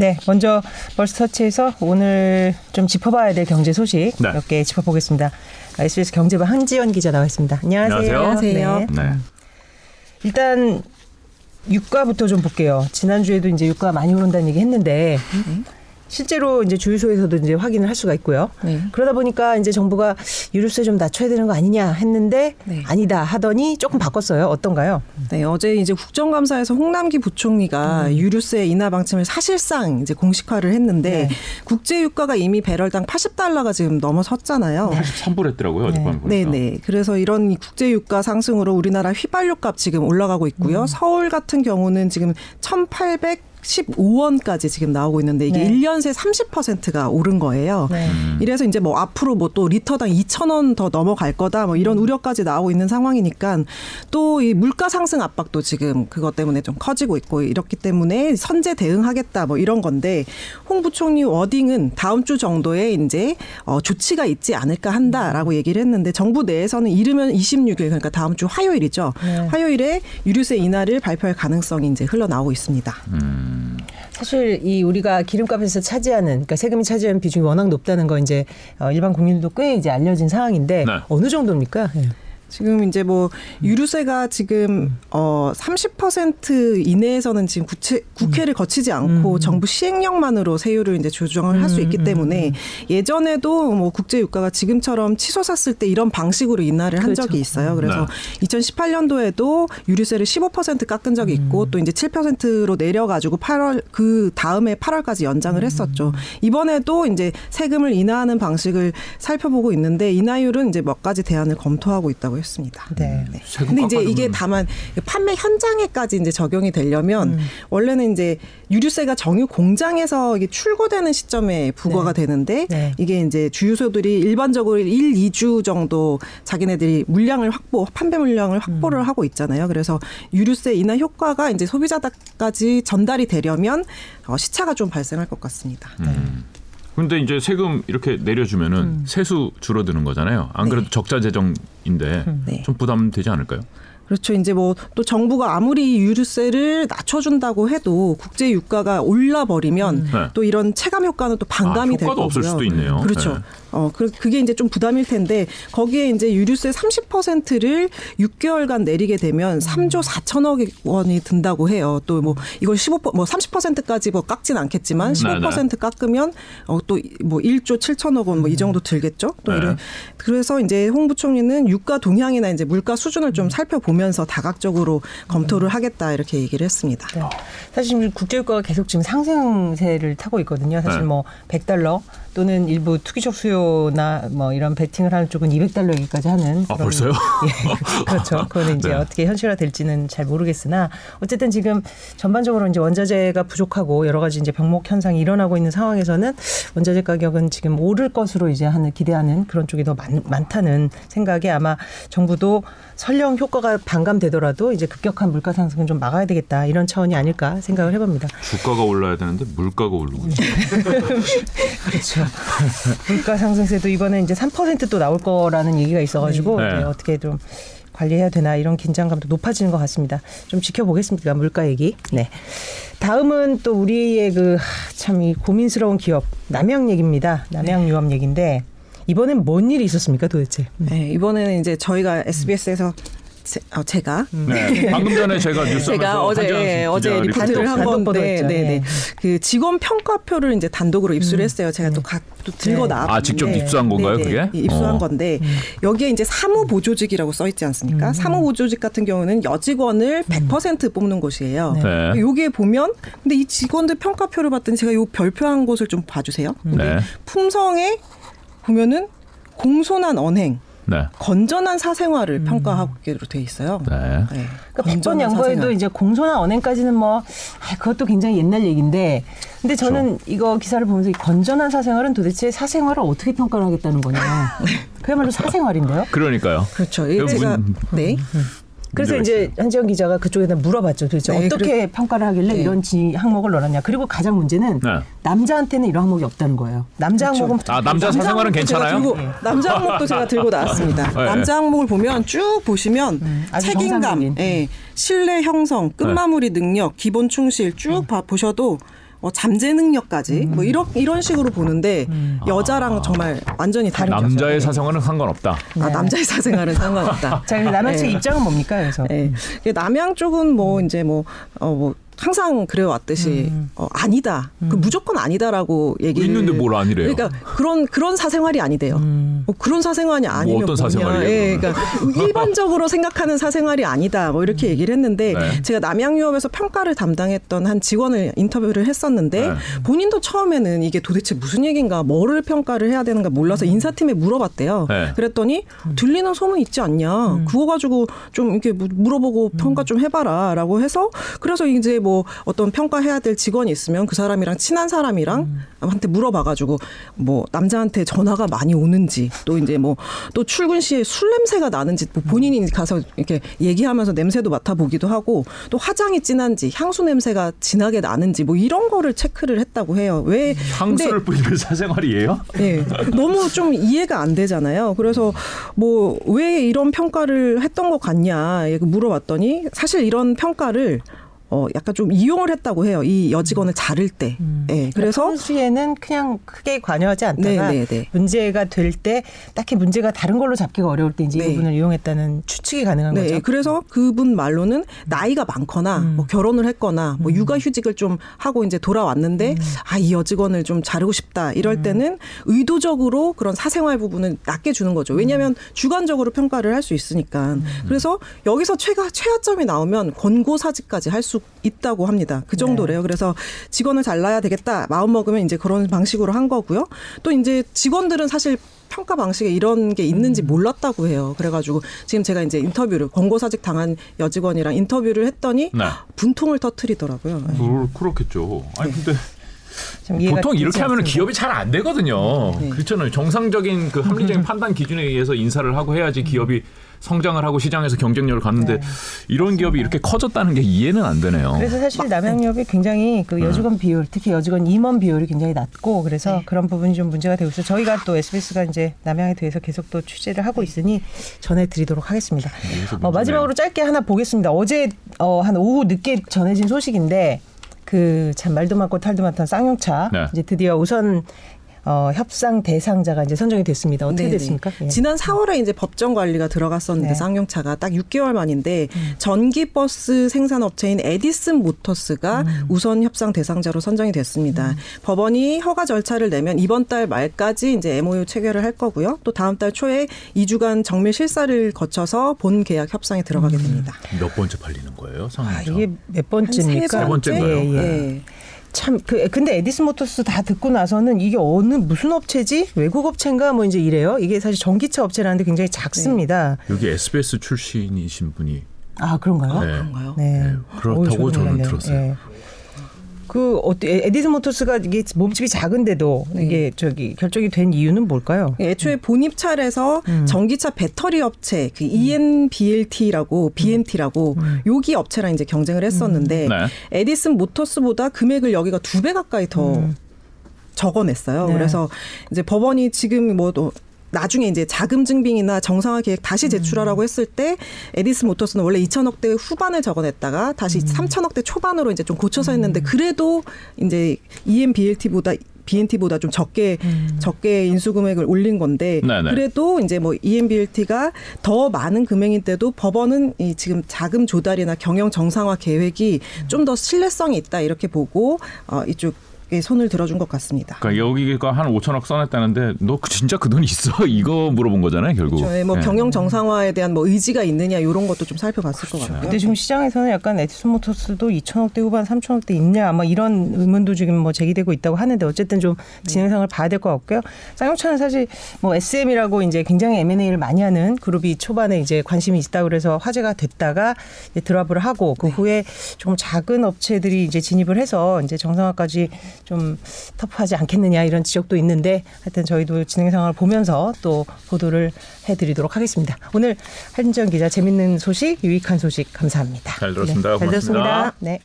네, 먼저 벌스터치에서 오늘 좀 짚어봐야 될 경제 소식 네. 몇개 짚어보겠습니다. SBS 경제부 한지연 기자 나와 있습니다. 안녕하세요. 안녕하세요. 네. 네. 일단 유가부터 좀 볼게요. 지난주에도 이제 유가 많이 오른다는 얘기 했는데 실제로 이제 주유소에서도 이제 확인을 할 수가 있고요. 네. 그러다 보니까 이제 정부가 유류세 좀 낮춰야 되는 거 아니냐 했는데 네. 아니다 하더니 조금 바꿨어요. 어떤가요? 네, 어제 이제 국정감사에서 홍남기 부총리가 유류세 인하 방침을 사실상 이제 공식화를 했는데 네. 국제 유가가 이미 배럴당 80달러가 지금 넘어섰잖아요. 83불 했더라고요 어젯밤에 네, 보니까. 네. 그래서 이런 이 국제 유가 상승으로 우리나라 휘발유 값 지금 올라가고 있고요. 서울 같은 경우는 지금 1,800 15원까지 지금 나오고 있는데 이게 네. 일 1년 새 30%가 오른 거예요. 네. 음. 이래서 이제 뭐 앞으로 뭐 또 리터당 2,000원 더 넘어갈 거다 뭐 이런 우려까지 나오고 있는 상황이니까 또 이 물가 상승 압박도 지금 그것 때문에 좀 커지고 있고 이렇기 때문에 선제 대응하겠다 뭐 이런 건데 홍 부총리 워딩은 다음 주 정도에 이제 어 조치가 있지 않을까 한다라고 얘기를 했는데 정부 내에서는 이르면 26일 그러니까 다음 주 화요일이죠. 네. 화요일에 유류세 인하를 발표할 가능성이 이제 흘러나오고 있습니다. 사실 이 우리가 기름값에서 차지하는 그러니까 세금이 차지하는 비중이 워낙 높다는 거 이제 어, 일반 국민들도 꽤 이제 알려진 상황인데 네. 어느 정도입니까? 예. 지금 이제 뭐 유류세가 지금 어 30% 이내에서는 지금 구체, 국회를 거치지 않고 정부 시행령만으로 세율을 이제 조정을 할 수 있기 때문에 예전에도 뭐 국제 유가가 지금처럼 치솟았을 때 이런 방식으로 인하를 한 그렇죠. 적이 있어요. 그래서 네. 2018년도에도 유류세를 15% 깎은 적이 있고 또 이제 7%로 내려가지고 8월 그 다음에 8월까지 연장을 했었죠. 이번에도 이제 세금을 인하하는 방식을 살펴보고 있는데 인하율은 이제 몇 가지 대안을 검토하고 있다고 했습니다. 네. 세금 근데 이제 이게 다만 판매 현장에까지 이제 적용이 되려면 원래는 이제 유류세가 정유 공장에서 이게 출고되는 시점에 부과가 네. 되는데 네. 이게 이제 주유소들이 일반적으로 1, 2주 정도 자기네들이 물량을 확보, 판매 물량을 확보를 하고 있잖아요. 그래서 유류세 인하 효과가 이제 소비자까지 전달이 되려면 어, 시차가 좀 발생할 것 같습니다. 음. 근데 이제 세금 이렇게 내려주면은 음. 세수 줄어드는 거잖아요. 안 그래도 적자 재정 인데 네. 좀 부담 되지 않을까요? 그렇죠. 이제 뭐 또 정부가 아무리 유류세를 낮춰준다고 해도 국제 유가가 올라 버리면 네. 또 이런 체감 효과는 또 반감이 아, 될 효과도. 없을 수도 있네요. 그렇죠. 네. 어, 그 그게 이제 좀 부담일 텐데 거기에 이제 유류세 30%를 6개월간 내리게 되면 3조 4천억 원이 든다고 해요. 또 뭐 이걸 15%뭐 30%까지 뭐 깎진 않겠지만 네, 15% 깎으면 어, 또뭐 1조 7천억 원 뭐 이 정도 들겠죠. 또 네. 이런 그래서 이제 홍 부총리는 유가 동향이나 이제 물가 수준을 좀 살펴보면서 다각적으로 검토를 하겠다 이렇게 얘기를 했습니다. 네. 사실 지금 국제유가가 계속 지금 상승세를 타고 있거든요. 사실 네. 뭐 100달러 또는 일부 투기적 수요 나 뭐 이런 베팅을 하는 쪽은 200달러 얘기까지 하는 아, 벌써요? 예, 그렇죠. 그거는 이제 네. 어떻게 현실화 될지는 잘 모르겠으나 어쨌든 지금 전반적으로 이제 원자재가 부족하고 여러 가지 이제 병목 현상이 일어나고 있는 상황에서는 원자재 가격은 지금 오를 것으로 이제 하는 기대하는 그런 쪽이 더 많, 많다는 생각에 아마 정부도 설령 효과가 반감되더라도 이제 급격한 물가 상승은 좀 막아야 되겠다 이런 차원이 아닐까 생각을 해봅니다. 주가가 올라야 되는데 물가가 오르고 있어요. 그렇죠. 물가 상 승세도 이번에 이제 3%또 나올 거라는 얘기가 있어가지고 네. 이제 어떻게 좀 관리해야 되나 이런 긴장감도 높아지는 것 같습니다. 좀 지켜보겠습니다. 물가 얘기. 네. 다음은 또 우리의 그 참 이 고민스러운 기업 남양 얘기입니다. 남양 유업 얘기인데 이번엔 뭔 일이 있었습니까 도대체? 네, 이번에는 이제 저희가 SBS에서 제, 어, 제가 네. 방금 전에 제가 뉴스하면서 제가 어제 예, 어제 리포트를 한 단독 건데. 네, 네. 예. 그 직원 평가표를 이제 단독으로 입수를 했어요. 제가 또, 가, 또 들고 네. 나왔는데, 아, 직접 입수한 건가요, 네, 네. 그게? 예, 입수한 어. 건데 여기에 이제 사무 보조직이라고 써 있지 않습니까? 사무 보조직 같은 경우는 여직원을 100% 뽑는 곳이에요. 네. 여기에 보면 근데 이 직원들 평가표를 봤더니 제가 요 별표한 곳을 좀 봐주세요. 근데 네. 품성에 보면은 공손한 언행, 네. 건전한 사생활을 평가하기로 돼 있어요. 네. 네. 그러니까 100번 건전한 양보해도. 이제 공손한 언행까지는 뭐 아, 그것도 굉장히 옛날 얘기인데 근데 저는 이거 기사를 보면서 이 건전한 사생활은 도대체 사생활을 어떻게 평가를 하겠다는 거냐. 그야말로 사생활인데요. 그러니까요. 그렇죠. 이거 제가 문- 네. 그래서 이제. 한지영 기자가 그쪽에다 물어봤죠. 도대체 네, 어떻게 평가를 하길래 네. 이런 지 항목을 넣었냐. 그리고 가장 문제는 네. 남자한테는 이런 항목이 없다는 거예요. 남자 그렇죠. 항목은 아, 남자 사생활은 항목도 제가 괜찮아요? 들고, 예. 남자 항목도 제가 들고 나왔습니다. 네. 남자 항목을 보면 쭉 보시면 아주 책임감. 예, 신뢰 형성, 끝마무리 능력, 기본 충실 쭉 봐, 보셔도 어, 잠재 능력까지 뭐 이런 이런 식으로 보는데 여자랑 정말 완전히 다른 거죠. 남자의 사생활은 상관없다. 아, 네. 남자의 사생활은 상관없다. 자, 남양 측 네. 입장은 뭡니까? 그래서 네. 남양 쪽은 뭐 이제 뭐어뭐 항상 그래 왔듯이 어 아니다. 그 무조건 아니다라고 얘기를 있는데 뭘 아니래요? 그러니까 그런 그런 사생활이 아니대요. 뭐 그런 사생활이 아니면 어떤 뭐냐. 사생활이에요, 예? 그러니까 일반적으로 생각하는 사생활이 아니다. 뭐 이렇게 얘기를 했는데 네. 제가 남양유업에서 평가를 담당했던 한 직원을 인터뷰를 했었는데 네. 본인도 처음에는 이게 도대체 무슨 얘기인가, 뭐를 평가를 해야 되는가 몰라서 인사팀에 물어봤대요. 네. 그랬더니 들리는 소문 있지 않냐. 그거 가지고 좀 이렇게 무- 물어보고 평가 좀 해봐라라고 해서 그래서 이제 뭐 어떤 평가해야 될 직원이 있으면 그 사람이랑 친한 사람이랑 한테 물어봐가지고 뭐 남자한테 전화가 많이 오는지 또 이제 뭐 또 출근 시에 술 냄새가 나는지 뭐 본인이 가서 이렇게 얘기하면서 냄새도 맡아보기도 하고 또 화장이 진한지 향수 냄새가 진하게 나는지 뭐 이런 거를 체크를 했다고 해요. 왜 근데 향수를 뿌리는 사생활이에요? 예. 너무 좀 이해가 안 되잖아요. 그래서 뭐 왜 이런 평가를 했던 것 같냐 물어봤더니 사실 이런 평가를 어 약간 좀 이용을 했다고 해요. 이 여직원을 자를 때. 예. 그래서 평소에는 그냥 크게 관여하지 않다가 네, 네, 네. 문제가 될 때 딱히 문제가 다른 걸로 잡기가 어려울 때 이제 이 네. 부분을 이용했다는 추측이 가능한 네, 거죠. 그래서 그분 말로는 나이가 많거나 음. 뭐 결혼을 했거나 뭐 육아휴직을 좀 하고 이제 돌아왔는데 음. 아이 여직원을 좀 자르고 싶다 이럴 때는 의도적으로 그런 사생활 부분을 낮게 주는 거죠. 왜냐하면 주관적으로 평가를 할 수 있으니까. 음. 그래서 여기서 최가 최하점이 나오면 권고 사직까지 할 수 있다고 합니다. 그 정도래요. 그래서 직원을 잘라야 되겠다 마음 먹으면 이제 그런 방식으로 한 거고요. 또 이제 직원들은 사실 평가 방식에 이런 게 있는지 몰랐다고 해요. 그래가지고 지금 제가 이제 인터뷰를 권고 사직 당한 여직원이랑 인터뷰를 했더니 네. 분통을 터트리더라고요. 그, 그렇겠죠. 아니 근데 좀 이해가 보통 이렇게 하면. 기업이 잘 안 되거든요. 네. 그렇잖아요. 정상적인 그 합리적인 판단 기준에 의해서 인사를 하고 해야지 기업이 성장을 하고 시장에서 경쟁력을 갖는데 네. 이런 기업이 이렇게 커졌다는 게 이해는 안 되네요. 그래서 사실 남양유업이 굉장히 그 여직원 비율, 특히 여직원 임원 비율이 굉장히 낮고 그래서 네. 그런 부분이 좀 문제가 되고 있어요. 저희가 또 SBS가 이제 남양에 대해서 계속 또 취재를 하고 있으니 전해드리도록 하겠습니다. 여기서 어. 마지막으로 짧게 하나 보겠습니다. 어제 어, 한 오후 늦게 전해진 소식인데 그 참 말도 많고 탈도 많던 쌍용차 네. 이제 드디어 우선 어, 협상 대상자가 이제 선정이 됐습니다. 어떻게 네네. 됐습니까? 예. 지난 4월에 이제 법정 관리가 들어갔었는데 네. 쌍용차가 딱 6개월 만인데 전기 버스 생산 업체인 에디슨 모터스가 음. 우선 협상 대상자로 선정이 됐습니다. 법원이 허가 절차를 내면 이번 달 말까지 이제 MOU 체결을 할 거고요. 또 다음 달 초에 2주간 정밀 실사를 거쳐서 본 계약 협상에 들어가게 됩니다. 몇 번째 팔리는 거예요, 아, 상황이? 이게 몇 번째입니까? 한세 번째인가요? 예, 예. 네. 참, 그, 근데 에디슨 모터스 다 듣고 나서는 이게 어느, 무슨 업체지? 외국 업체인가? 뭐 이제 이래요. 이게 사실 전기차 업체라는데 굉장히 작습니다. 여기 SBS 출신이신 분이 아, 그런가요? 네. 그런가요? 네. 네, 그렇다고 어우, 저는 몰랐네요. 들었어요. 예. 그 어때 에디슨 모터스가 이게 몸집이 작은데도 네. 이게 저기 결정이 된 이유는 뭘까요? 애초에 본입찰에서 음. 전기차 배터리 업체 그 ENBLT라고 BMT라고 여기 업체랑 이제 경쟁을 했었는데 네. 에디슨 모터스보다 금액을 여기가 두 배 가까이 더 적어냈어요. 네. 그래서 이제 법원이 지금 뭐또 나중에 이제 자금 증빙이나 정상화 계획 다시 제출하라고 했을 때 에디슨 모터스는 원래 2천억 대 후반을 적어냈다가 다시 3천억 대 초반으로 이제 좀 고쳐서 했는데 그래도 이제 EMBLT보다 BNT보다 좀 적게 적게 인수 금액을 올린 건데 네네. 그래도 이제 뭐 EMBLT가 더 많은 금액인데도 법원은 이 지금 자금 조달이나 경영 정상화 계획이 좀더 신뢰성이 있다 이렇게 보고 어 이쪽에 손을 들어준 것 같습니다. 그러니까 여기가 한 5천억 써냈다는데 너 그- 진짜 그돈 있어? 이거 물어본 거잖아요, 결국. 저의 뭐 네. 경영 정상화에 대한 뭐 의지가 있느냐 이런 것도 좀 살펴봤을 것 같고요. 근데 지금 시장에서는 약간 에디슨 모터스도 2천억대 후반, 3천억대 있냐 아마 이런 의문도 지금 뭐 제기되고 있다고 하는데 어쨌든 좀 진행상을 봐야 될 것 같고요. 쌍용차는 사실 뭐 SM이라고 이제 굉장히 M&A를 많이 하는 그룹이 초반에 이제 관심이 있다 그래서 화제가 됐다가 이제 드랍을 하고 그 후에 조금 작은 업체들이 이제 진입을 해서 이제 정상화까지 좀 터프하지 않겠느냐 이런 지적도 있는데 하여튼 저희도 진행 상황을 보면서 또 보도를 해드리도록 하겠습니다. 오늘 한지연 기자 재밌는 소식, 유익한 소식 감사합니다. 잘 들었습니다. 네, 잘 고맙습니다. 들었습니다. 네.